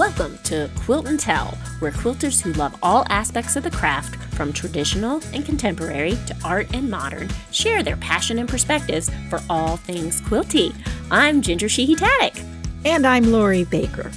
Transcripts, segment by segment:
Welcome to Quilt and Tell, where quilters who love all aspects of the craft, from traditional and contemporary to art and modern, share their passion and perspectives for all things quilty. I'm Ginger Sheehy Taddick. And I'm Lori Baker.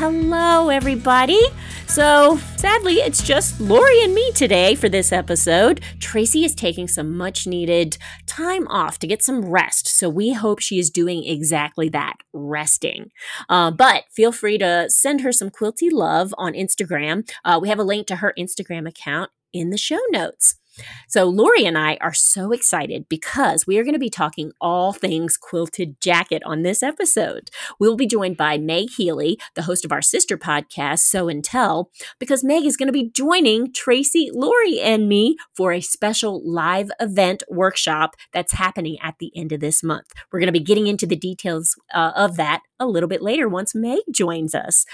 Hello, everybody. So, sadly, it's just Lori and me today for this episode. Tracy is taking some much needed time off to get some rest. So, we hope she is doing exactly that resting. Uh, but feel free to send her some quilty love on Instagram. Uh, we have a link to her Instagram account in the show notes. So, Lori and I are so excited because we are going to be talking all things quilted jacket on this episode. We'll be joined by Meg Healy, the host of our sister podcast, Sew and Tell, because Meg is going to be joining Tracy, Lori, and me for a special live event workshop that's happening at the end of this month. We're going to be getting into the details uh, of that a little bit later once Meg joins us.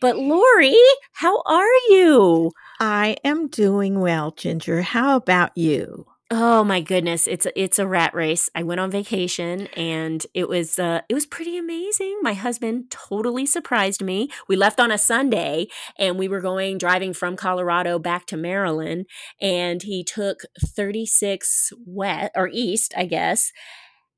But, Lori, how are you? I am doing well, Ginger. How about you? Oh my goodness, it's a, it's a rat race. I went on vacation and it was uh it was pretty amazing. My husband totally surprised me. We left on a Sunday and we were going driving from Colorado back to Maryland and he took 36 west or east, I guess.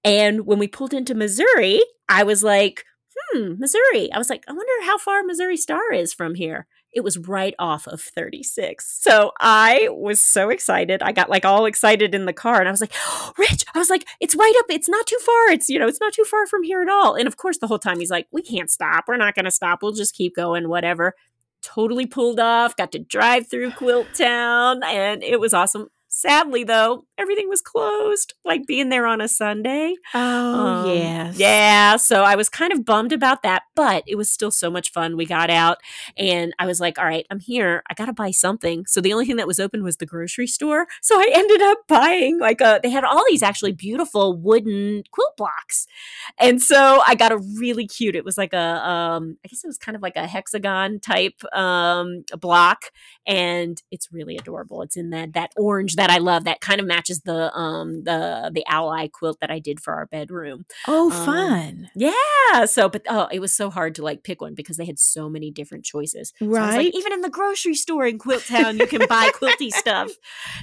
And when we pulled into Missouri, I was like, "Hmm, Missouri." I was like, "I wonder how far Missouri Star is from here." It was right off of 36. So I was so excited. I got like all excited in the car and I was like, oh, Rich, I was like, it's right up. It's not too far. It's, you know, it's not too far from here at all. And of course, the whole time he's like, we can't stop. We're not going to stop. We'll just keep going, whatever. Totally pulled off, got to drive through Quilt Town, and it was awesome. Sadly, though, everything was closed, like being there on a Sunday. Oh, um, yes. Yeah. So I was kind of bummed about that, but it was still so much fun. We got out and I was like, all right, I'm here. I got to buy something. So the only thing that was open was the grocery store. So I ended up buying like a, they had all these actually beautiful wooden quilt blocks. And so I got a really cute, it was like a, um, I guess it was kind of like a hexagon type um, block. And it's really adorable. It's in that, that orange that I love that kind of matches the um the the ally quilt that I did for our bedroom. Oh, um, fun. Yeah. So but oh, it was so hard to like pick one because they had so many different choices. So right. Like, even in the grocery store in Quilt Town, you can buy quilty stuff.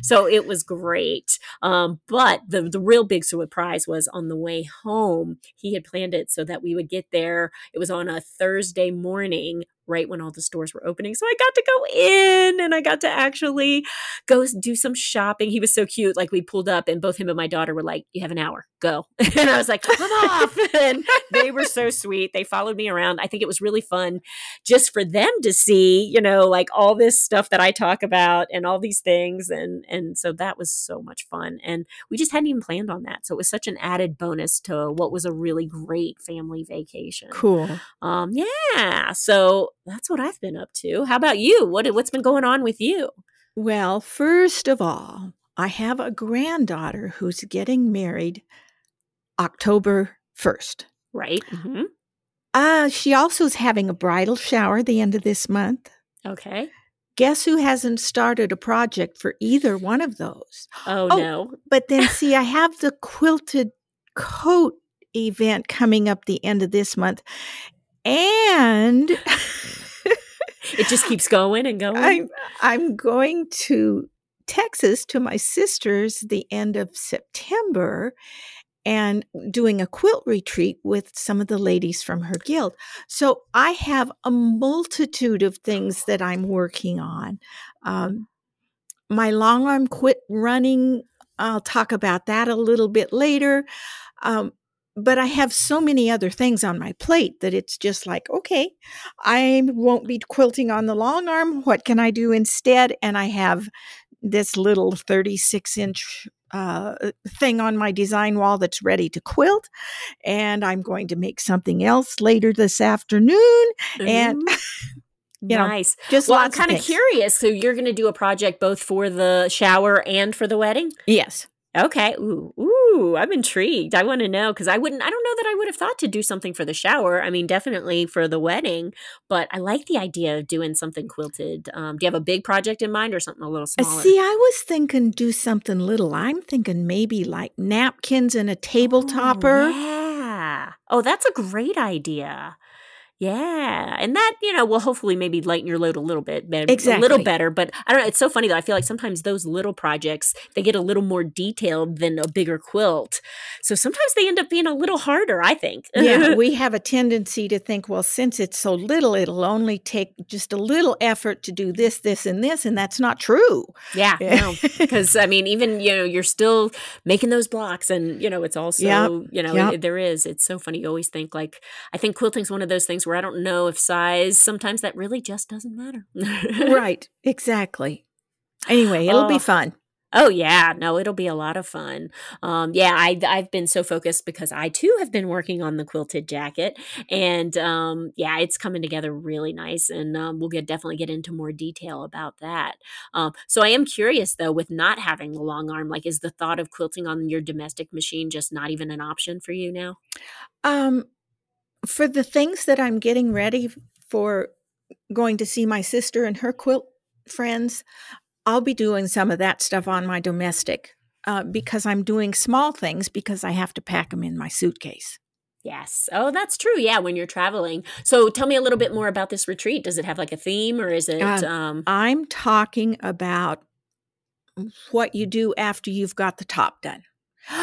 So it was great. Um, but the the real big surprise was on the way home, he had planned it so that we would get there. It was on a Thursday morning right when all the stores were opening. So I got to go in and I got to actually go do some shopping. He was so cute. Like we pulled up and both him and my daughter were like, You have an hour, go. and I was like, Come off. and they were so sweet. They followed me around. I think it was really fun just for them to see, you know, like all this stuff that I talk about and all these things. And and so that was so much fun. And we just hadn't even planned on that. So it was such an added bonus to what was a really great family vacation. Cool. Um, yeah. So that's what I've been up to. How about you? What what's been going on with you? Well, first of all, I have a granddaughter who's getting married October 1st. Right. Mm-hmm. Uh, she also is having a bridal shower the end of this month. Okay. Guess who hasn't started a project for either one of those? Oh, oh no. But then see, I have the quilted coat event coming up the end of this month. And it just keeps going and going. I'm, I'm going to Texas to my sister's the end of September and doing a quilt retreat with some of the ladies from her guild. So I have a multitude of things that I'm working on. Um, my long arm quit running. I'll talk about that a little bit later. Um, but I have so many other things on my plate that it's just like, okay, I won't be quilting on the long arm. What can I do instead? And I have this little 36 inch uh, thing on my design wall that's ready to quilt. And I'm going to make something else later this afternoon. Mm-hmm. And You know, nice. Just well, I'm kind of curious. So you're going to do a project both for the shower and for the wedding? Yes. Okay. Ooh, ooh, I'm intrigued. I want to know because I wouldn't, I don't know that I would have thought to do something for the shower. I mean, definitely for the wedding, but I like the idea of doing something quilted. Um, do you have a big project in mind or something a little uh, smaller? See, I was thinking do something little. I'm thinking maybe like napkins and a table oh, topper. Yeah. Oh, that's a great idea. Yeah, and that you know will hopefully maybe lighten your load a little bit, be- a little better. But I don't know. It's so funny though. I feel like sometimes those little projects they get a little more detailed than a bigger quilt, so sometimes they end up being a little harder. I think. yeah, we have a tendency to think, well, since it's so little, it'll only take just a little effort to do this, this, and this, and that's not true. yeah, Yeah. no, because I mean, even you know, you're still making those blocks, and you know, it's also Yep, you know, yep. there is. It's so funny. You always think like I think quilting's one of those things where I don't know if size. Sometimes that really just doesn't matter. right, exactly. Anyway, it'll be Oh. fun. Oh yeah, no, it'll be a lot of fun. Um, yeah, I I've been so focused because I too have been working on the quilted jacket, and um, yeah, it's coming together really nice, and um, we'll get definitely get into more detail about that. Um, so I am curious though, with not having the long arm, like, is the thought of quilting on your domestic machine just not even an option for you now? Um, for the things that I'm getting ready for going to see my sister and her quilt friends, I'll be doing some of that stuff on my domestic uh, because I'm doing small things because I have to pack them in my suitcase. Yes. Oh, that's true. Yeah, when you're traveling. So tell me a little bit more about this retreat. Does it have like a theme, or is it? Um, Um, I'm talking about what you do after you've got the top done.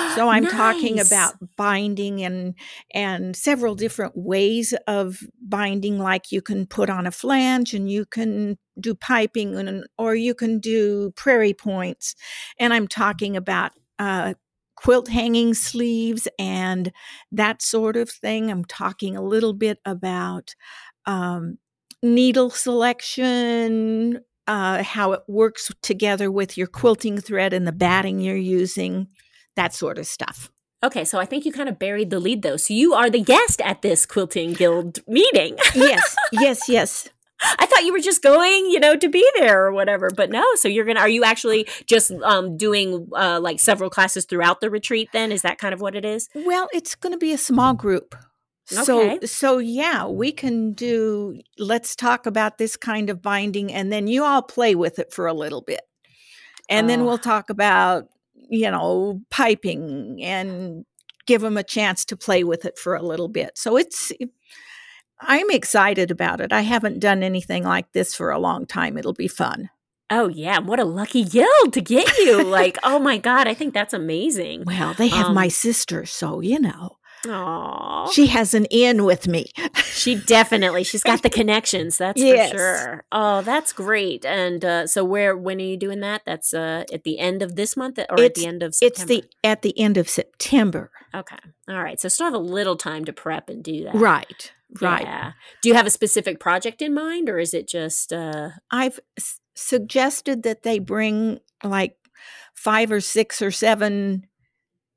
So I'm talking about binding and and several different ways of binding like you can put on a flange and you can do piping and or you can do prairie points. And I'm talking about uh quilt hanging sleeves and that sort of thing. I'm talking a little bit about um needle selection uh, how it works together with your quilting thread and the batting you're using, that sort of stuff. Okay, so I think you kind of buried the lead though. So you are the guest at this quilting guild meeting. yes, yes, yes. I thought you were just going, you know, to be there or whatever. But no, so you're gonna are you actually just um doing uh like several classes throughout the retreat then? Is that kind of what it is? Well, it's going to be a small group. So Okay. so so yeah, we can do let's talk about this kind of binding and then you all play with it for a little bit. And then Oh. we'll talk about, you know, piping and give them a chance to play with it for a little bit. So it's I'm excited about it. I haven't done anything like this for a long time. It'll be fun. Oh yeah, what a lucky guild to get you. like, oh my god, I think that's amazing. Well, they have my Um, sister, so you know. Aw. She has an in with me. She definitely she's got the connections, that's Yes. for sure. Oh, that's great. And uh so where when are you doing that? That's uh at the end of this month or at the end of September? It's the at the end of September. Okay. All right. So still have a little time to prep and do that. Right. Right. Yeah. Do you have a specific project in mind or is it just uh I've s- suggested that they bring like five or six or seven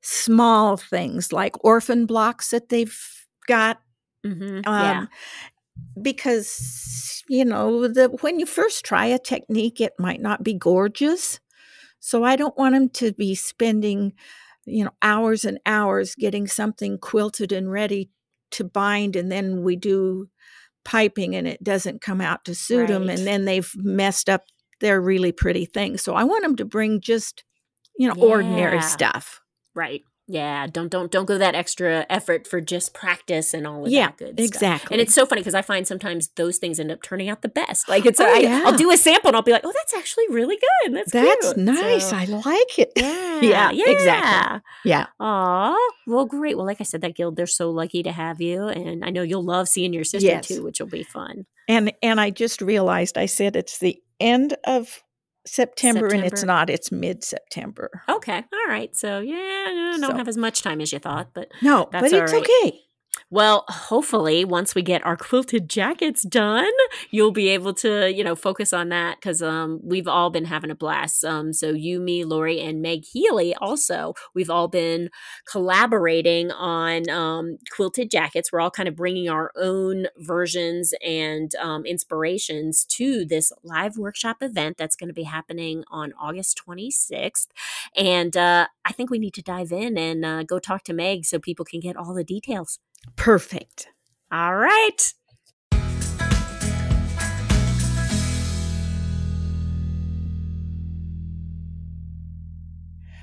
small things like orphan blocks that they've got mhm, um, yeah. because you know the when you first try a technique it might not be gorgeous so i don't want them to be spending you know hours and hours getting something quilted and ready to bind and then we do piping and it doesn't come out to suit them and then they've messed up their really pretty thing. so i want them to bring just you know ordinary stuff Right. Yeah. Don't don't don't go that extra effort for just practice and all of yeah that good stuff. exactly And it's so funny because I find sometimes those things end up turning out the best. Like it's Oh, I, yeah. I'll do a sample and I'll be like, oh, that's actually really good. That's that's cute." nice So- i like it Yeah, Yeah, yeah, exactly. yeah Aw, well, great. Well, like I said, that guild, they're so lucky to have you, and I know you'll love seeing your sister Yes. too, which will be fun. And and I just realized I said it's the end of September, and it's not. It's mid September. Okay, all right. So yeah, no, don't So- have as much time as you thought, but No, but it's right. okay. Well, hopefully, once we get our quilted jackets done, you'll be able to, you know, focus on that because um, we've all been having a blast. Um, so you, me, Lori, and Meg Healy also, we've all been collaborating on um, quilted jackets. We're all kind of bringing our own versions and um, inspirations to this live workshop event that's going to be happening on August 26th. And uh, I think we need to dive in and uh, go talk to Meg so people can get all the details. Perfect. All right.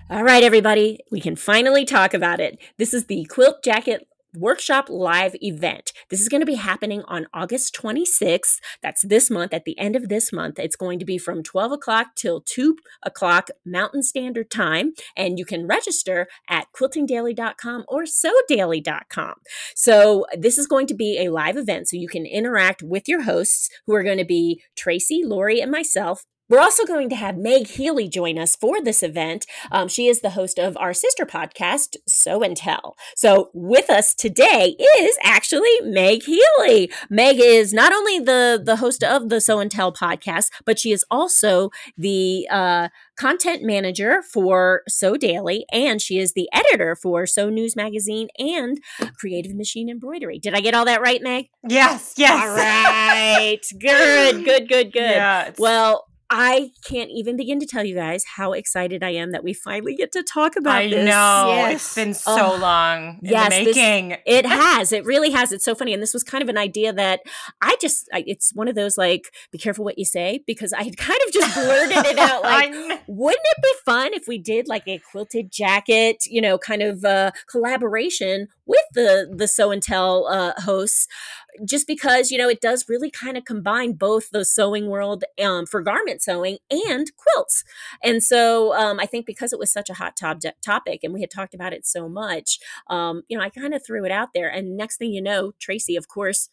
All right, everybody, we can finally talk about it. This is the Quilt Jacket workshop live event. This is going to be happening on August 26th. That's this month, at the end of this month. It's going to be from 12 o'clock till 2 o'clock Mountain Standard Time. And you can register at quiltingdaily.com or sewdaily.com. So this is going to be a live event. So you can interact with your hosts who are going to be Tracy, Lori, and myself we're also going to have Meg Healy join us for this event. Um, she is the host of our sister podcast, Sew and Tell. So, with us today is actually Meg Healy. Meg is not only the the host of the Sew and Tell podcast, but she is also the uh, content manager for Sew Daily, and she is the editor for Sew News Magazine and Creative Machine Embroidery. Did I get all that right, Meg? Yes, yes. All right. good, good, good, good. Yeah, well, I can't even begin to tell you guys how excited I am that we finally get to talk about I this. know. Yes. It's been so Oh, long in yes, the this- making. It has. It really has. It's so funny. And this was kind of an idea that I just, I, it's one of those like, be careful what you say, because I had kind of just blurted it out like, wouldn't it be fun if we did like a quilted jacket, you know, kind of uh, collaboration with the the Sew and Tell uh, hosts? Just because you know it does really kind of combine both the sewing world um, for garment sewing and quilts, and so um, I think because it was such a hot top topic and we had talked about it so much, um, you know, I kind of threw it out there. And next thing you know, Tracy, of course,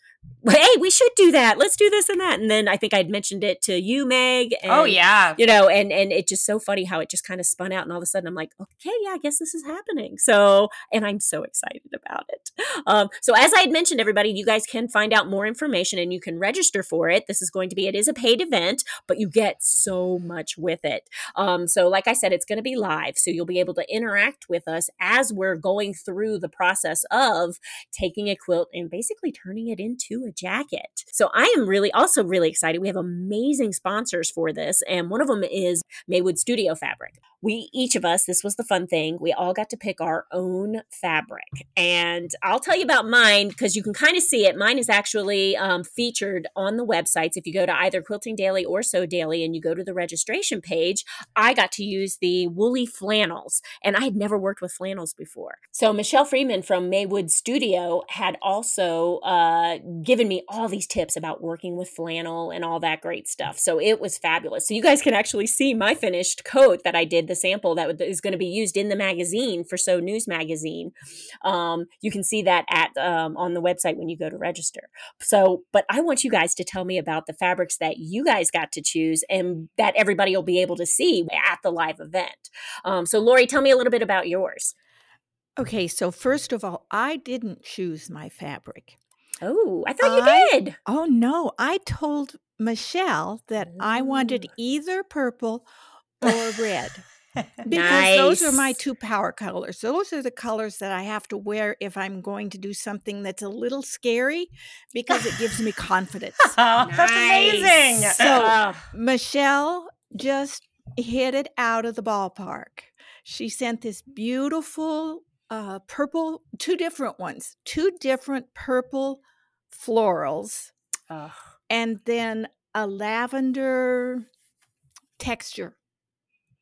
hey, we should do that. Let's do this and that. And then I think I'd mentioned it to you, Meg. And, oh yeah. you know and and it's just so funny how it just kind of spun out and all of a sudden i'm like okay yeah i guess this is happening so and i'm so excited about it um, so as i had mentioned everybody you guys can find out more information and you can register for it this is going to be it is a paid event but you get so much with it um, so like i said it's going to be live so you'll be able to interact with us as we're going through the process of taking a quilt and basically turning it into a jacket. So i am really also really excited. We have amazing sponsors for this and one of them is maywood studio fabric we each of us this was the fun thing we all got to pick our own fabric. And i'll tell you about mine because you can kind of see it. Mine is actually um, featured on the websites. If you go to either quilting daily or sew daily and you go to the registration page i got to use the woolly flannels and i had never worked with flannels before. So michelle freeman from maywood studio had also uh, given me all these tips about working with flannel and all that great stuff. So it was fabulous. So you guys can actually see my finished coat that i did the sample that is going to be used in the magazine for sew news magazine. Um, you can see that at um, on the website when you go to register. So but i want you guys to tell me about the fabrics that you guys got to choose and that everybody will be able to see at the live event. Um, so lori tell me a little bit about yours. Okay, so first of all, I didn't choose my fabric. oh i thought I- you did. Oh no, I told Michelle that I wanted either purple or red. Because those are my two power colors. Those are the colors that I have to wear if I'm going to do something that's a little scary because it gives me confidence. oh, that's amazing. So- Michelle just hit it out of the ballpark. She sent this beautiful uh, purple, two different ones, two different purple florals, oh, and then a lavender texture.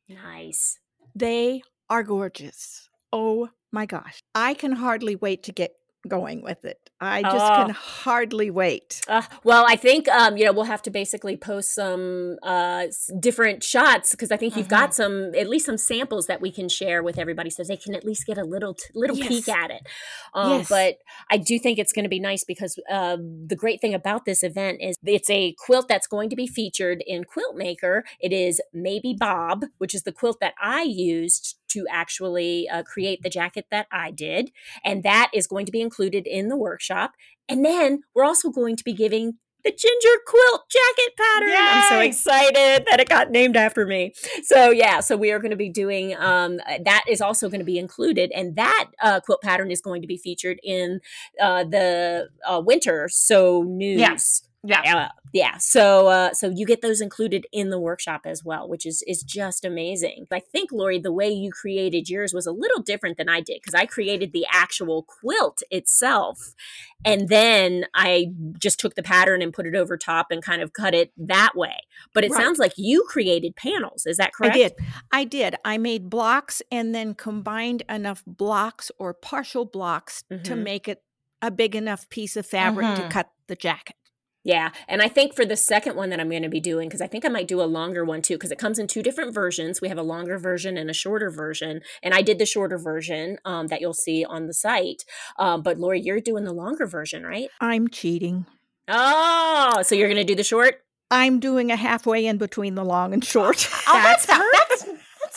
Nice They are gorgeous. Oh my gosh. I can hardly wait to get going with it. I just Oh. can hardly wait. Uh, well, I think um, you know we'll have to basically post some uh, different shots because I think you've got some at least some samples that we can share with everybody so they can at least get a little t- little peek at it. Um, Yes. But I do think it's going to be nice because uh, the great thing about this event is it's a quilt that's going to be featured in Quilt Maker. It is Maybe Bob, which is the quilt that I used to actually uh, create the jacket that I did, and that is going to be included in the workshop. And then we're also going to be giving the ginger quilt jacket pattern. I'm so excited that it got named after me. So yeah, so we are going to be doing um, uh, that is also going to be included, and that uh, quilt pattern is going to be featured in uh, the uh, winter sew news. Yeah. Uh, yeah. So uh, so you get those included in the workshop as well, which is is just amazing. I think Lori, the way you created yours was a little different than I did because I created the actual quilt itself, and then I just took the pattern and put it over top and kind of cut it that way. But it Right. sounds like you created panels. Is that correct? I did. I did. I made blocks and then combined enough blocks or partial blocks to Mhm. make it a big enough piece of fabric to Mhm. cut the jacket. Yeah, and I think for the second one that I'm going to be doing, because I think I might do a longer one too, because it comes in two different versions. We have a longer version and a shorter version, and I did the shorter version um, that you'll see on the site. Um, but Lori, you're doing the longer version, right? I'm cheating. Oh, so you're going to do the short? I'm doing a halfway in between the long and short. Oh, that's, not, that's,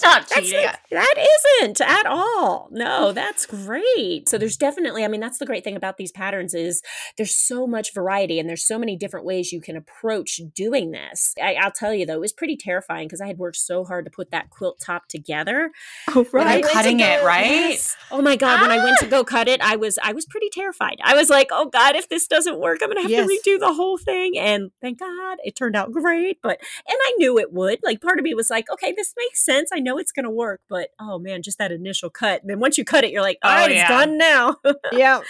that's not That's not- that isn't at all. No, that's great. So there's definitely, I mean, that's the great thing about these patterns is there's so much variety and there's so many different ways you can approach doing this. I, I'll tell you though, it was pretty terrifying because I had worked so hard to put that quilt top together. oh, Right. Cutting it, right? yes. Oh my god! When I went to ah! go cut it, I was I was pretty terrified. I was like, "Oh God, if this doesn't work, I'm gonna have Yes. to redo the whole thing." And thank God, it turned out great. But and I knew it would. Like part of me was like, "Okay, this makes sense. I know it's gonna work." But oh man, just that initial cut. And then once you cut it, you're like, "All Oh, right, yeah. it's done now." yeah.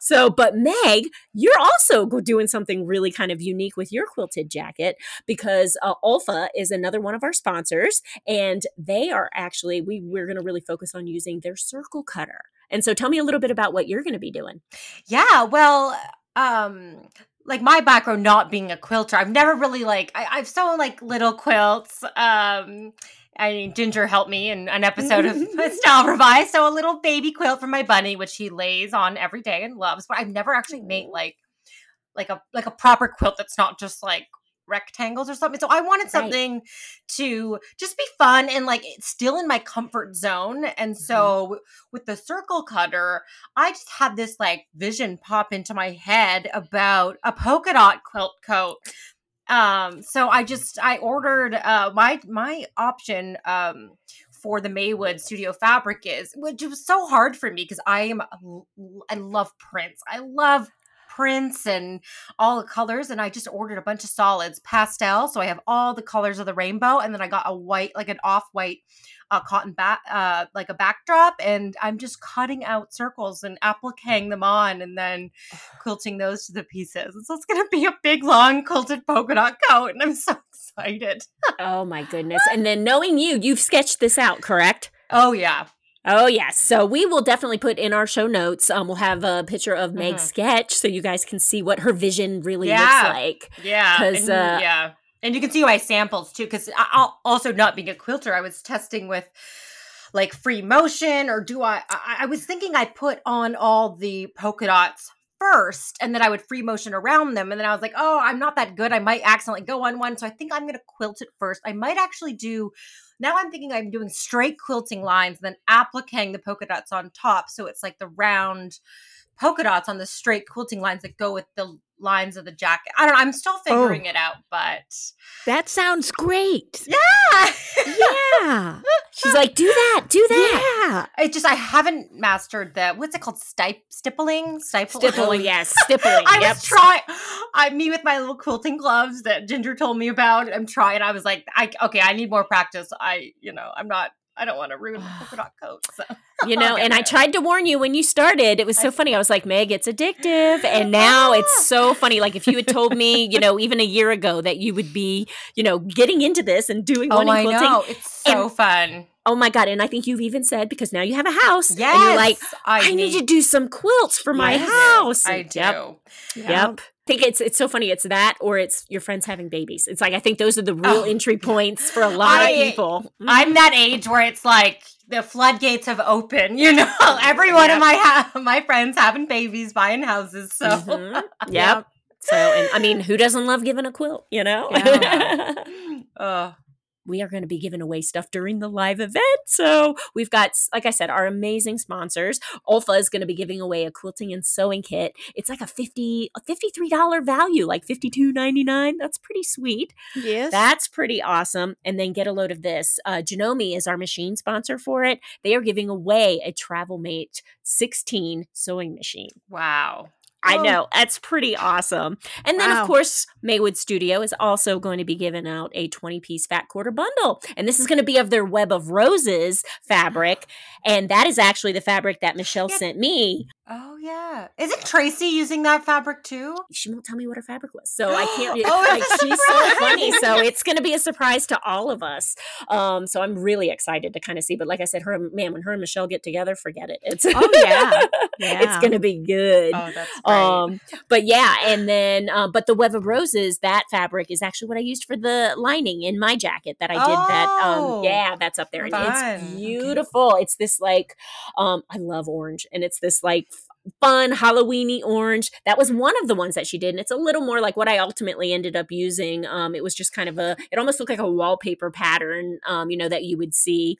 So, but Meg, you're also doing something really kind of unique with your quilted jacket because uh, OLFA is another one of our sponsors, and they are actually we we're going to really focus on using their circle cutter. And so, tell me a little bit about what you're going to be doing. Yeah, well, um, like my background not being a quilter, I've never really like I, I've sewn like little quilts. Um, I mean, Ginger helped me in an episode of Style Revise, so a little baby quilt for my bunny, which he lays on every day and loves. But I've never actually made like like a like a proper quilt that's not just like rectangles or something. So I wanted Right. something to just be fun and like still in my comfort zone. And so mm-hmm. with the circle cutter, I just had this like vision pop into my head about a polka dot quilt coat. Um, so I just I ordered uh my my option um for the Maywood Studio Fabric is, which was so hard for me because I am I love prints. I love prints and all the colors and I just ordered a bunch of solids pastel so I have all the colors of the rainbow and then I got a white like an off-white uh, cotton back uh like a backdrop and I'm just cutting out circles and appliquing them on and then quilting those to the pieces. So it's gonna be a big long quilted polka dot coat and I'm so excited. Oh my goodness! And then knowing you, you've sketched this out, correct? Oh yeah. Oh yes. So we will definitely put in our show notes. Um, we'll have a picture of Meg's Mhm. sketch so you guys can see what her vision really Yeah. looks like. Yeah. Because, uh, yeah, and you can see my samples too. Because also not being a quilter, I was testing with like free motion, or do I? I, I was thinking I put on all the polka dots first, and then I would free motion around them, and then I was like, oh, I'm not that good. I might accidentally go on one, so I think I'm gonna quilt it first. I might actually do. Now I'm thinking I'm doing straight quilting lines, then appliquing the polka dots on top, so it's like the round polka dots on the straight quilting lines that go with the lines of the jacket. I don't know. I'm still figuring oh. it out, but That sounds great. yeah, Yeah. She's like, "Do that, do that." yeah. It just I haven't mastered the what's it called? Stip stippling, Stipling? Stippling, yes, stippling. I yep. was trying. I me with my little quilting gloves that Ginger told me about. I'm trying. I was like, I okay. I need more practice. I you know I'm not. I don't want to ruin the polka dot coat. So you know, and I tried to warn you when you started. It was so I- funny. I was like, Meg, it's addictive. And now ah! it's so funny. Like if you had told me, you know, even a year ago that you would be, you know, getting into this and doing Oh, one in I quilting. know. It's so fun. Oh my God. And I think you've even said because now you have a house. Yes, And you're like, I, I need to do some quilts for my Yes, house. I do. Yep. Yep. I think it's it's so funny. It's that or it's your friends having babies. It's like I think those are the real Oh. entry points for a lot I- of people. I'm mm-hmm. that age where it's like the floodgates have opened. You know, every one Yep. of my ha- my friends having babies, buying houses. So Mhm. Yep. So, and I mean, who doesn't love giving a quilt, you know? Yeah. uh, we are going to be giving away stuff during the live event. So, we've got, like I said, our amazing sponsors. OLFA is going to be giving away a quilting and sewing kit. It's like a 50 a $53 value, like $52.99. That's pretty sweet. Yes. That's pretty awesome. And then get a load of this. Uh, Janome is our machine sponsor for it. They are giving away a TravelMate 16 sewing machine. wow. I Oh. know. That's pretty awesome. And then, Wow. of course, Maywood Studio is also going to be giving out a 20 piece fat quarter bundle. And this is going to be of their Web of Roses fabric. And that is actually the fabric that Michelle sent me. Oh yeah. Isn't Tracy using that fabric too? She won't tell me what her fabric was, so I can't. Oh, like, she's so funny, so it's going to be a surprise to all of us. Um, so I'm really excited to kind of see. But like I said, her man, when her and Michelle get together, forget it. It's Oh, yeah. it's going to be good. Oh, that's great. Um, but yeah, and then uh, but the web of roses, that fabric is actually what I used for the lining in my jacket that I did that. Oh, Um, yeah, that's up there, and fun. it's Okay. beautiful. It's this like, um, I love orange, and it's this like fun Halloweeny orange. That was one of the ones that she did, and it's a little more like what I ultimately ended up using. Um, it was just kind of a, it almost looked like a wallpaper pattern, um, you know, that you would see.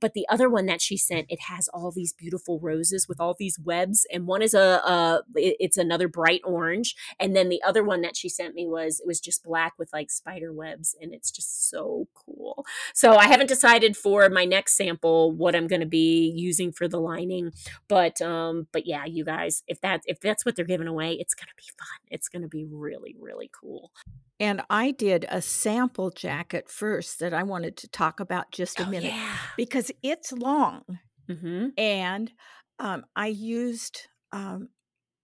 But the other one that she sent, it has all these beautiful roses with all these webs, and one is a, a it's another bright orange, and then the other one that she sent me was it was just black with like spider webs, and it's just so cool. So I haven't decided for my next sample what I'm going to be using for the lining, but um, but yeah, you guys, if that if that's what they're giving away, it's going to be fun. It's going to be really really cool. And I did a sample jacket first that I wanted to talk about just a Oh, minute yeah. because it's long. Mm-hmm. And um, I used um,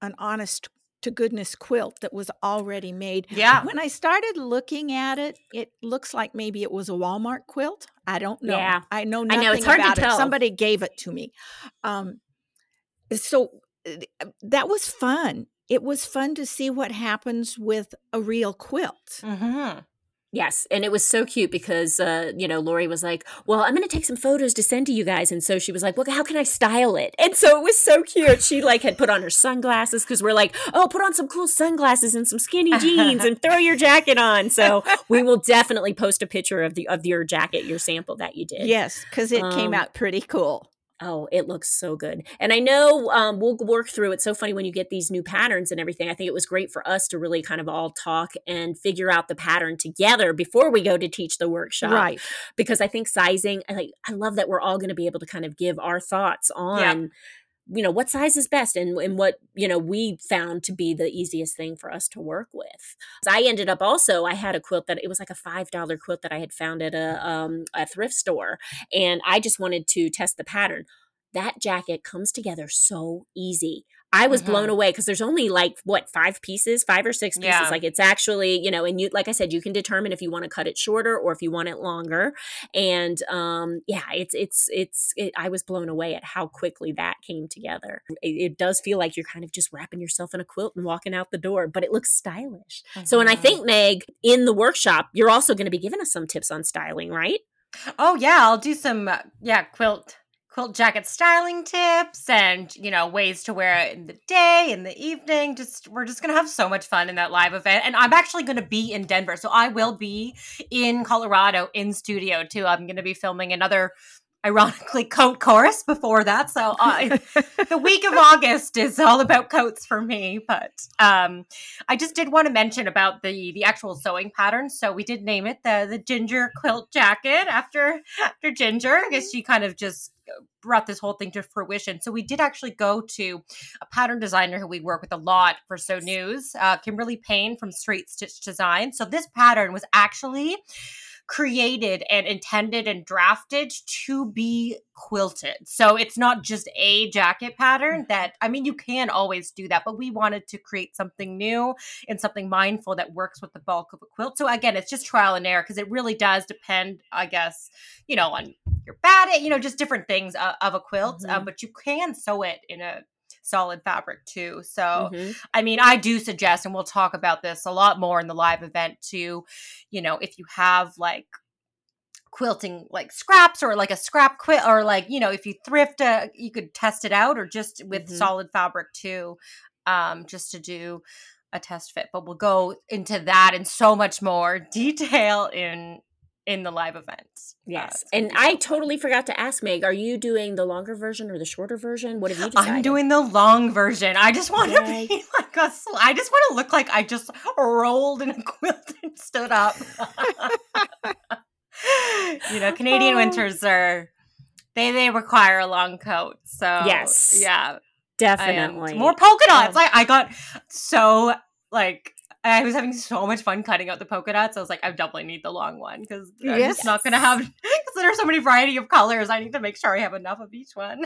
an honest to goodness quilt that was already made. yeah. When I started looking at it, it looks like maybe it was a Walmart quilt. I don't know. Yeah. I know I know, it's hard to about it. tell. Somebody gave it to me. Um, so that was fun. It was fun to see what happens with a real quilt. Mm-hmm. Yes, and it was so cute because uh, you know Lori was like, "Well, I'm going to take some photos to send to you guys," and so she was like, "Well, how can I style it?" And so it was so cute. She like had put on her sunglasses because we're like, "Oh, put on some cool sunglasses and some skinny jeans and throw your jacket on." So we will definitely post a picture of the of your jacket, your sample that you did. Yes, because it came Um, out pretty cool. Oh, it looks so good. And I know um, we'll work through It's so funny when you get these new patterns and everything. I think it was great for us to really kind of all talk and figure out the pattern together before we go to teach the workshop. Right. Because I think sizing, I, like, I love that we're all going to be able to kind of give our thoughts on. Yeah. You know what size is best, and, and what you know we found to be the easiest thing for us to work with. I ended up also I had a quilt that it was like a five dollar quilt that I had found at a um, a thrift store, and I just wanted to test the pattern. That jacket comes together so easy. I was blown Mhm. away because there's only like what five pieces, five or six pieces. Yeah. Like it's actually, you know, and you like I said, you can determine if you want to cut it shorter or if you want it longer. And um, yeah, it's it's it's. It, I was blown away at how quickly that came together. It, it does feel like you're kind of just wrapping yourself in a quilt and walking out the door, but it looks stylish. So, and I Mhm. think Meg, in the workshop, you're also going to be giving us some tips on styling, right? Oh yeah, I'll do some uh, yeah quilt quilt jacket styling tips and you know ways to wear it in the day in the evening. Just we're just gonna have so much fun in that live event, and I'm actually gonna be in Denver, so I will be in Colorado in studio too. I'm gonna be filming another. Ironically, coat course before that, so I, the week of August is all about coats for me. But um, I just did want to mention about the the actual sewing pattern. So we did name it the the ginger quilt jacket after after Ginger. I guess she kind of just brought this whole thing to fruition. So we did actually go to a pattern designer who we work with a lot for Sew News, uh, Kimberly Payne from Straight Stitch Design. So this pattern was actually created and intended and drafted to be quilted. So it's not just a jacket pattern that I mean you can always do that, but we wanted to create something new and something mindful that works with the bulk of a quilt. So again, it's just trial and error because it really does depend, I guess, you know, on your batting, you know, just different things uh, of a quilt, uh, Mhm. but you can sew it in a solid fabric too. So Mhm. I mean, I do suggest, and we'll talk about this a lot more in the live event too. You know, if you have like quilting like scraps or like a scrap quilt, or like, you know, if you thrift, uh, you could test it out or just with Mhm. solid fabric too, um, just to do a test fit. But we'll go into that and so much more detail in in the live event. Uh, Yes. gonna and I totally forgot to ask Meg, are you doing the longer version or the shorter version? What have you decided? I'm doing the long version. I just want to be like a. sl- I just want to look like I just rolled in a quilt and stood up. you know, Canadian Oh. winters are they they require a long coat. So Yes. yeah, Definitely. more polka dots. Um, Like I got so like I was having so much fun cutting out the polka dots. I was like, I definitely need the long one because I'm Yes. just not gonna have because there are so many variety of colors. I need to make sure I have enough of each one.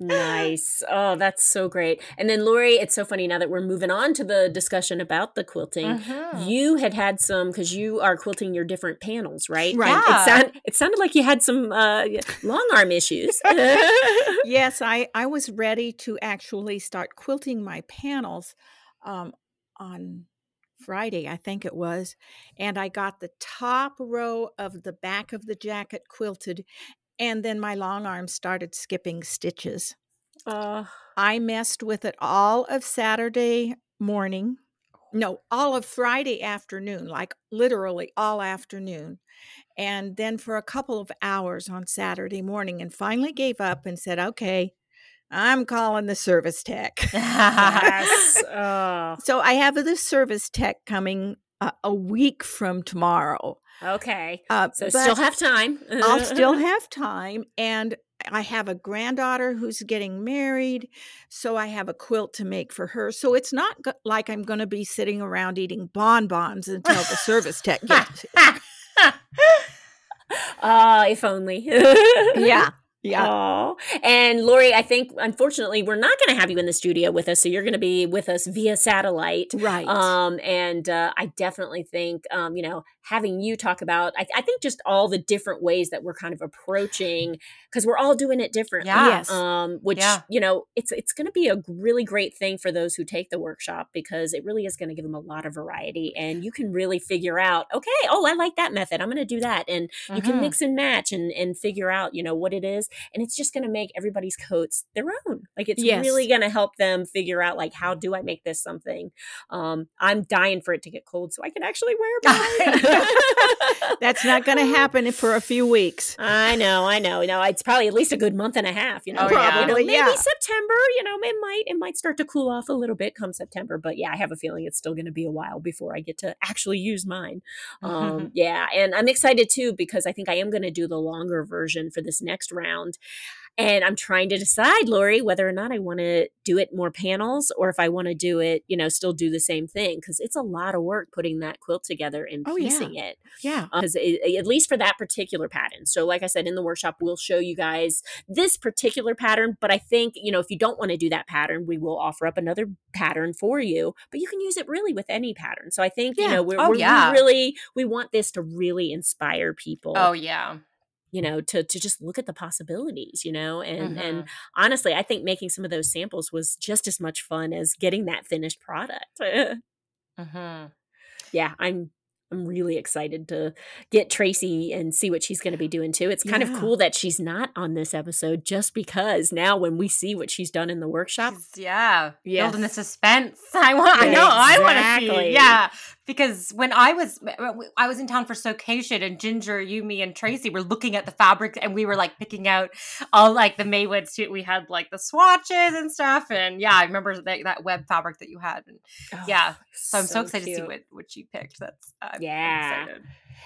Nice. Oh, that's so great. And then Lori, it's so funny now that we're moving on to the discussion about the quilting. Mhm. You had had some because you are quilting your different panels, right? Right. Yeah. It, sound, it sounded like you had some uh, long arm issues. yes, I, I was ready to actually start quilting my panels um, on Friday, I think it was. And I got the top row of the back of the jacket quilted. And then my long arm started skipping stitches. uh, I messed with it all of Saturday morning. No, all of Friday afternoon, like literally all afternoon. And then for a couple of hours on Saturday morning, and finally gave up and said, okay, I'm calling the service tech. yes. Oh, so I have the service tech coming uh, a week from tomorrow. okay. Uh, So still have time. I'll still have time. And I have a granddaughter who's getting married. So I have a quilt to make for her. So it's not go- like I'm going to be sitting around eating bonbons until the service tech gets here. Ah, if only. Yeah. Yeah. Aw. And Lori, I think unfortunately we're not going to have you in the studio with us, so you're going to be with us via satellite. Right. Um, and uh, I definitely think, um, you know, having you talk about, I, I think just all the different ways that we're kind of approaching, because we're all doing it differently. Yes. Um, which Yeah. you know, it's it's going to be a really great thing for those who take the workshop because it really is going to give them a lot of variety, and you can really figure out, okay, oh, I like that method, I'm going to do that, and you can Mhm. mix and match and and figure out, you know, what it is, and it's just going to make everybody's coats their own. Like it's Yes. really going to help them figure out, like, how do I make this something um, I'm dying for it to get cold so I can actually wear mine. That's not going to happen for a few weeks. I know, I know. No, it's probably at least a good month and a half. You know, Oh, yeah. You know, Probably, maybe yeah. September. You know, it might it might start to cool off a little bit come September. But yeah, I have a feeling it's still going to be a while before I get to actually use mine. Um, yeah, and I'm excited too because I think I am going to do the longer version for this next round. And I'm trying to decide, Lori, whether or not I want to do it more panels or if I want to do it, you know, still do the same thing because it's a lot of work putting that quilt together and Oh, yeah. piecing it Yeah. Uh, because at least for that particular pattern. So, like I said, in the workshop, we'll show you guys this particular pattern. But I think, you know, if you don't want to do that pattern, we will offer up another pattern for you. But you can use it really with any pattern. So I think, you know, we're, Oh, we're yeah. really, we want this to really inspire people. Oh yeah. You know, to to just look at the possibilities, you know, and Mhm. and honestly, I think making some of those samples was just as much fun as getting that finished product. Mhm. yeah, I'm I'm really excited to get Tracy and see what she's going to be doing too. It's kind of cool that she's not on this episode just because now when we see what she's done in the workshop, She's- yeah, building the suspense. I want. I Yeah, know. I want to exactly. see. Yeah, because when I was I was in town for Sewcation, and Ginger, you, me, and Tracy were looking at the fabrics, and we were like picking out all like the Maywood suit. We had like the swatches and stuff, and yeah, I remember that that web fabric that you had. And oh, yeah, so I'm so, excited to see what what you picked. That's I'm, I'm Yeah. excited.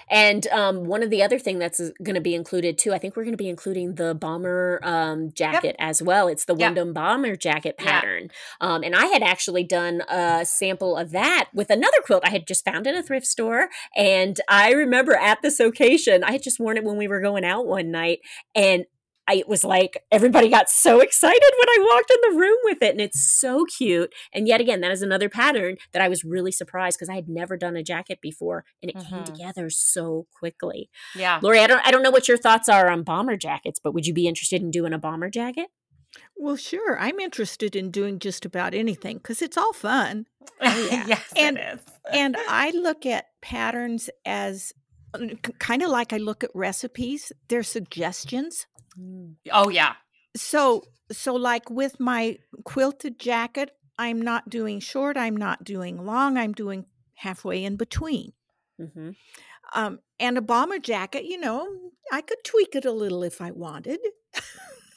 And um, one of the other thing that's going to be included too, I think we're going to be including the bomber um, jacket as well. It's the Yep. Bomber jacket pattern, um, and I had actually done a sample of that with another quilt I had just found in a thrift store. And I remember at this occasion, I had just worn it when we were going out one night, and I it was like everybody got so excited when I walked in the room with it, and it's so cute. And yet again, that is another pattern that I was really surprised because I had never done a jacket before, and it came Mhm. together so quickly. Yeah. Lori, I don't I don't know what your thoughts are on bomber jackets, but would you be interested in doing a bomber jacket? Well, sure. I'm interested in doing just about anything because it's all fun. Oh, yeah. yes, And- it is. And I look at patterns as kind of like I look at recipes, they're suggestions. oh yeah. So, so like with my quilted jacket, I'm not doing short, I'm not doing long, I'm doing halfway in between. Mm-hmm. Um, and a bomber jacket, you know, I could tweak it a little if I wanted.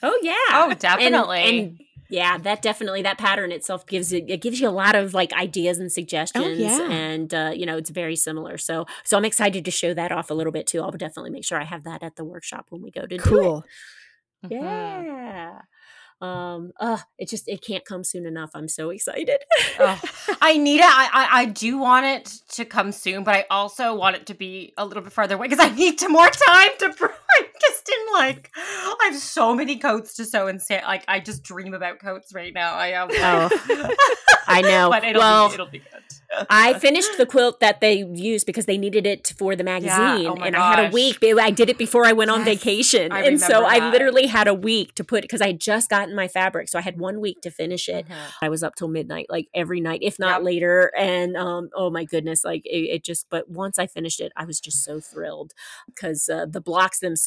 Oh yeah. Oh, And- definitely. And, yeah, that definitely that pattern itself gives it it gives you a lot of like ideas and suggestions yeah. and uh, you know, it's very similar. So so I'm excited to show that off a little bit too. I'll definitely make sure I have that at the workshop when we go to do it. Cool. Mhm. Yeah. Um, uh, it just it can't come soon enough. I'm so excited. oh, I need it. I, I I do want it to come soon, but I also want it to be a little bit farther away because I need to more time to. I'm just in like I have so many coats to sew and say like I just dream about coats right now. I am. Oh, I know. but it'll well, be, it'll be good. I finished the quilt that they used because they needed it for the magazine, Oh my and I had a week. I did it before I went on Yes, vacation, I and so remember I literally had a week to put because I had just gotten my fabric, so I had one week to finish it. Mhm. I was up till midnight, like every night, if not Yep. later. And um, oh my goodness, like it, it just. But once I finished it, I was just so thrilled because uh, the blocks themselves,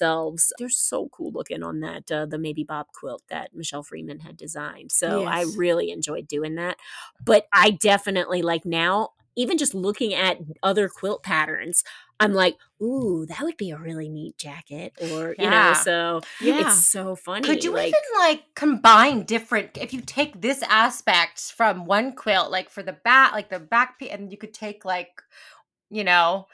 they're so cool looking on that uh, the Maybe Bob quilt that Michelle Freeman had designed. So I really enjoyed doing that. But I definitely like now, even just looking at other quilt patterns. I'm like, ooh, that would be a really neat jacket, or you know. So Yeah. it's so funny. Could you like, even like combine different? If you take this aspect from one quilt, like for the back, like the back, pe- and you could take like, you know,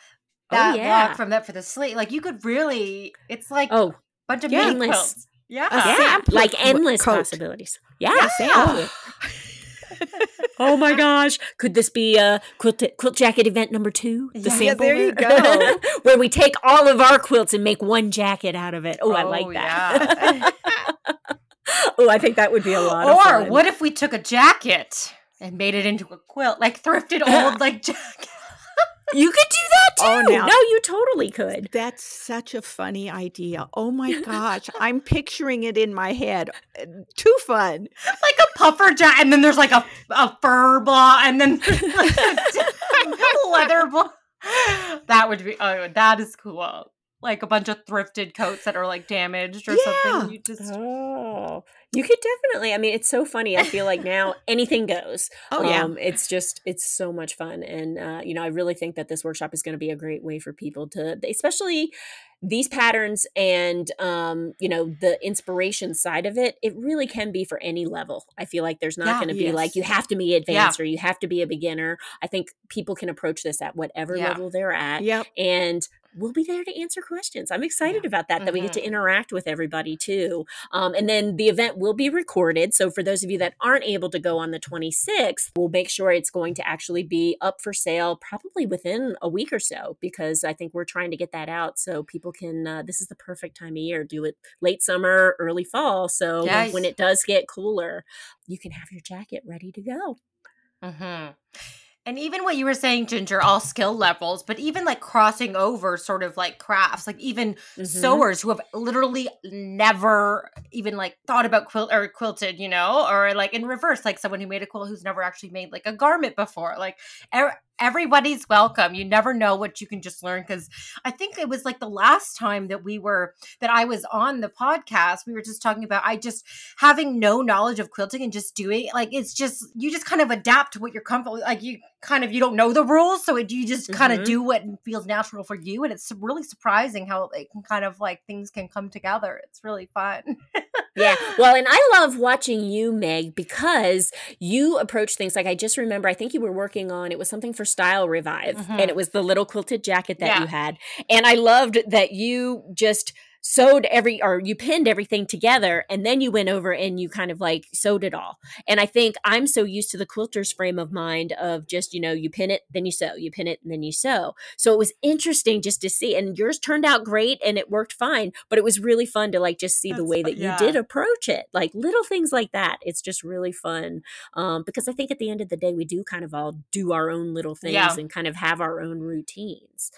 Oh, yeah. block from that for the slate. Like you could really, it's like a oh bunch of yeah. Endless. quilts. Yeah. A yeah, like endless coat. possibilities. Yeah. Yeah. Oh my gosh. Could this be a quilt, quilt jacket event number two? The Yeah, sample there you go. Where we take all of our quilts and make one jacket out of it. Oh, I oh, like Oh, that. oh, I think that would be a lot of Or fun. what if we took a jacket and made it into a quilt, like thrifted old like jacket? You could do that too. Oh, now- no, you totally could. That's such a funny idea. Oh my gosh. I'm picturing it in my head. Uh, Too fun. like a puffer jacket, and then there's like a, a fur block, and then like a leather block. That would be oh, that is cool. Like a bunch of thrifted coats that are like damaged or Yeah. something. You just Oh, you could definitely. I mean, it's so funny. I feel like now anything goes. Oh, yeah. Um, it's just it's so much fun, and uh, you know, I really think that this workshop is going to be a great way for people to, especially these patterns and um, you know, the inspiration side of it. It really can be for any level. I feel like there's not Yeah. going to be like you have to be advanced or you have to be a beginner. I think people can approach this at whatever Yeah. level they're at, Yep. and we'll be there to answer questions. I'm excited about that, that we get to Mhm. interact with everybody too. Um, and then the event will be recorded. So for those of you that aren't able to go on the 26th, we'll make sure it's going to actually be up for sale probably within a week or so because I think we're trying to get that out so people can. Uh, this is the perfect time of year. Do it late summer, early fall. So Yes. when it does get cooler, you can have your jacket ready to go. hmm And even what you were saying, Ginger, all skill levels, but even like crossing over sort of like crafts, like even Mhm. sewers who have literally never even like thought about quilt or quilted, you know, or like in reverse, like someone who made a quilt who's never actually made like a garment before. Like er- everybody's welcome. You never know what you can just learn because I think it was like the last time that we were that I was on the podcast, we were just talking about I just having no knowledge of quilting and just doing like it's just you just kind of adapt to what you're comfortable like you kind of you don't know the rules so it, you just kind Mhm. of do what feels natural for you and it's really surprising how it can kind of like things can come together it's really fun Yeah. Well, and I love watching you, Meg, because you approach things like I just remember, I think you were working on it was something for Style Revive, Mhm. and it was the little quilted jacket that Yeah. you had. And I loved that you just sewed every or you pinned everything together and then you went over and you kind of like sewed it all. And I think I'm so used to the quilter's frame of mind of just, you know, you pin it, then you sew, you pin it, and then you sew. So it was interesting just to see. And yours turned out great and it worked fine, but it was really fun to like just see the way that yeah. you did approach it. Like little things like that. It's just really fun. Um, because I think at the end of the day, we do kind of all do our own little things Yeah. and kind of have our own routines.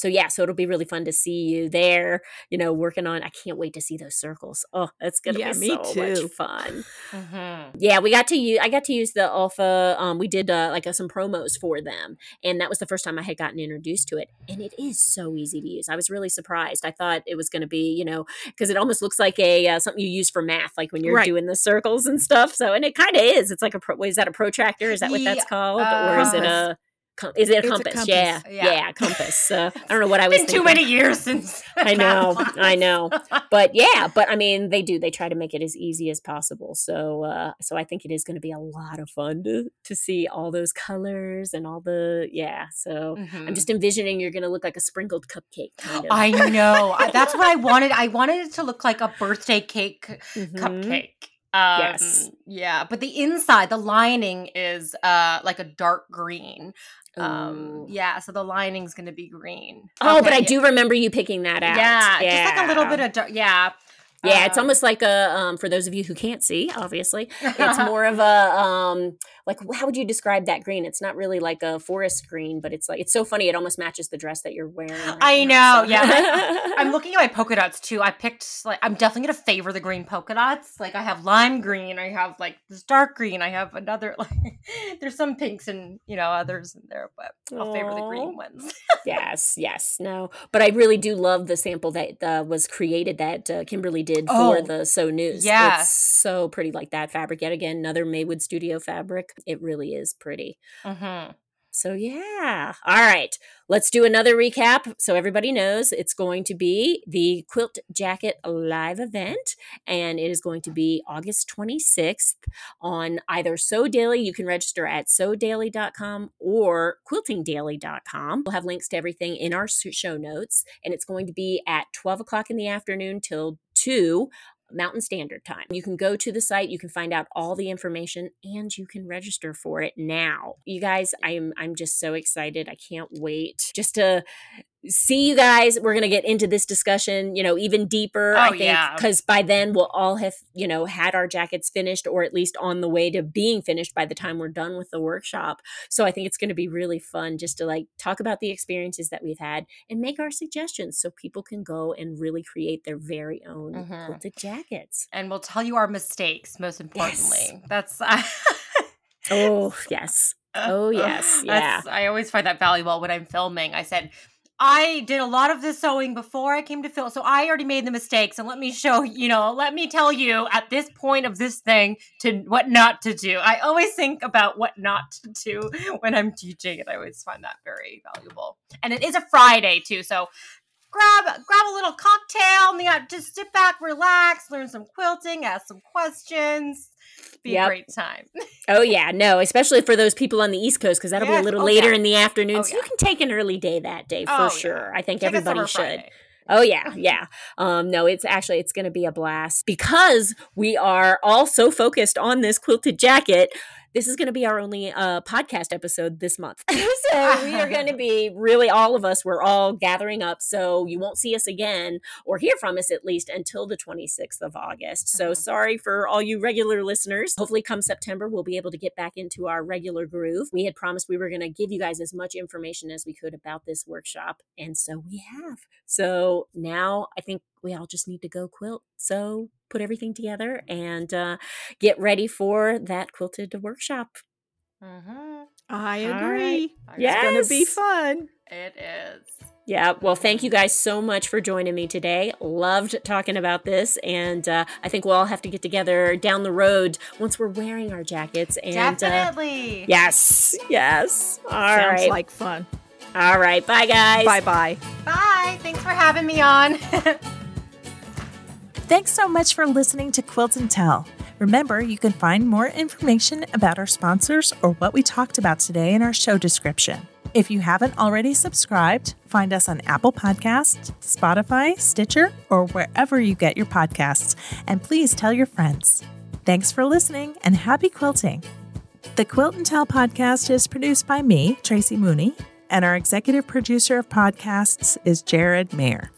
So yeah, so it'll be really fun to see you there, you know, working on I can't wait to see those circles. Oh, that's gonna Yeah, be me so much too. fun. Mhm. Yeah, we got to use. I got to use the OLFA. Um, we did uh, like uh, some promos for them, and that was the first time I had gotten introduced to it. And it is so easy to use. I was really surprised. I thought it was going to be, you know, because it almost looks like a uh, something you use for math, like when you're Right. doing the circles and stuff. So, and it kind of is. It's like a. Pro, is that a protractor? Is that what that's called, uh, or is it a? Com- Is it a It's a compass? compass. Yeah, Yeah. yeah, compass. Uh, I don't know what I was. been too many years since I know, I know. but yeah but i mean they do they try to make it as easy as possible so uh so i think it is going to be a lot of fun to to see all those colors and all the yeah so i'm Mhm. just envisioning you're going to look like a sprinkled cupcake kind of I know. That's what I wanted. I wanted it to look like a birthday cake Mhm. cupcake. Um, Yes. Yeah, but the inside, the lining is uh like a dark green. Um, Ooh. yeah, so the lining's gonna be green. Oh, but I yeah. do remember you picking that out. Yeah, yeah. just like a little bit of dark. Yeah. Yeah, it's Um, almost like a um for those of you who can't see, obviously. It's more of a um like how would you describe that green? It's not really like a forest green, but it's like it's so funny it almost matches the dress that you're wearing. right I now, know, yeah. I, I'm looking at my polka dots too. I picked like I'm definitely gonna favor the green polka dots. Like I have lime green, I have like this dark green, I have another like there's some pinks and you know others in there, but I'll favor the green ones. yes, yes, no, but I really do love the sample that uh, was created that uh, Kimberly did for Oh, the Sew News. Yeah, it's so pretty, like that fabric. Yet again, another Maywood Studio fabric. It really is pretty. mm-hmm. So yeah. All right. Let's do another recap so everybody knows it's going to be the Quilt Jacket live event and it is going to be August 26th on either Sew Daily, you can register at sewdaily.com or quiltingdaily.com. We'll have links to everything in our show notes and it's going to be at 12 o'clock in the afternoon till 2 Mountain Standard Time. You can go to the site, you can find out all the information, and you can register for it now. You guys, I'm I'm just so excited. I can't wait just to see you guys. We're gonna get into this discussion, you know, even deeper. I Oh, think yeah. because by then we'll all have, you know, had our jackets finished or at least on the way to being finished by the time we're done with the workshop. So I think it's gonna be really fun just to like talk about the experiences that we've had and make our suggestions so people can go and really create their very own Mhm. quilted jackets. And we'll tell you our mistakes, most importantly. That's Oh, yes. Oh, yes. Yeah. That's- I always find that valuable when I'm filming. I said, I did a lot of the sewing before I came to Phil. so I already made the mistakes. And let me show you know, let me tell you at this point of this thing to what not to do. I always think about what not to do when I'm teaching, and I always find that very valuable. And it is a Friday too, so grab grab a little cocktail and just sit back, relax, learn some quilting, ask some questions. Be Yep. a great time. Oh yeah, no, especially for those people on the East Coast because that'll be a little Oh, later yeah. in the afternoon. Oh, so you can take an early day that day for Oh, yeah. sure. I think Take everybody should. Friday. Oh yeah, yeah. Um, no, it's actually it's going to be a blast because we are all so focused on this quilted jacket. This is going to be our only uh, podcast episode this month, so we are going to be really all of us. We're all gathering up, so you won't see us again or hear from us at least until the 26th of August. So Mhm. sorry for all you regular listeners. Hopefully, come September, we'll be able to get back into our regular groove. We had promised we were going to give you guys as much information as we could about this workshop, and so we have. So now I think we all just need to go quilt. So put everything together and uh, get ready for that quilted workshop. Mhm. I All right. agree. Yes. It's going to be fun. It is. Yeah, well, thank you guys so much for joining me today. Loved talking about this, and uh, I think we'll all have to get together down the road once we're wearing our jackets. And uh, Definitely. yes, yes. All Sounds right, like fun. all right. Bye, guys. Bye bye. Bye. Thanks for having me on. Thanks so much for listening to Quilt and Tell. Remember, you can find more information about our sponsors or what we talked about today in our show description. If you haven't already subscribed, find us on Apple Podcasts, Spotify, Stitcher, or wherever you get your podcasts. And please tell your friends. Thanks for listening and happy quilting. The Quilt and Tell podcast is produced by me, Tracy Mooney, and our executive producer of podcasts is Jared Mayer.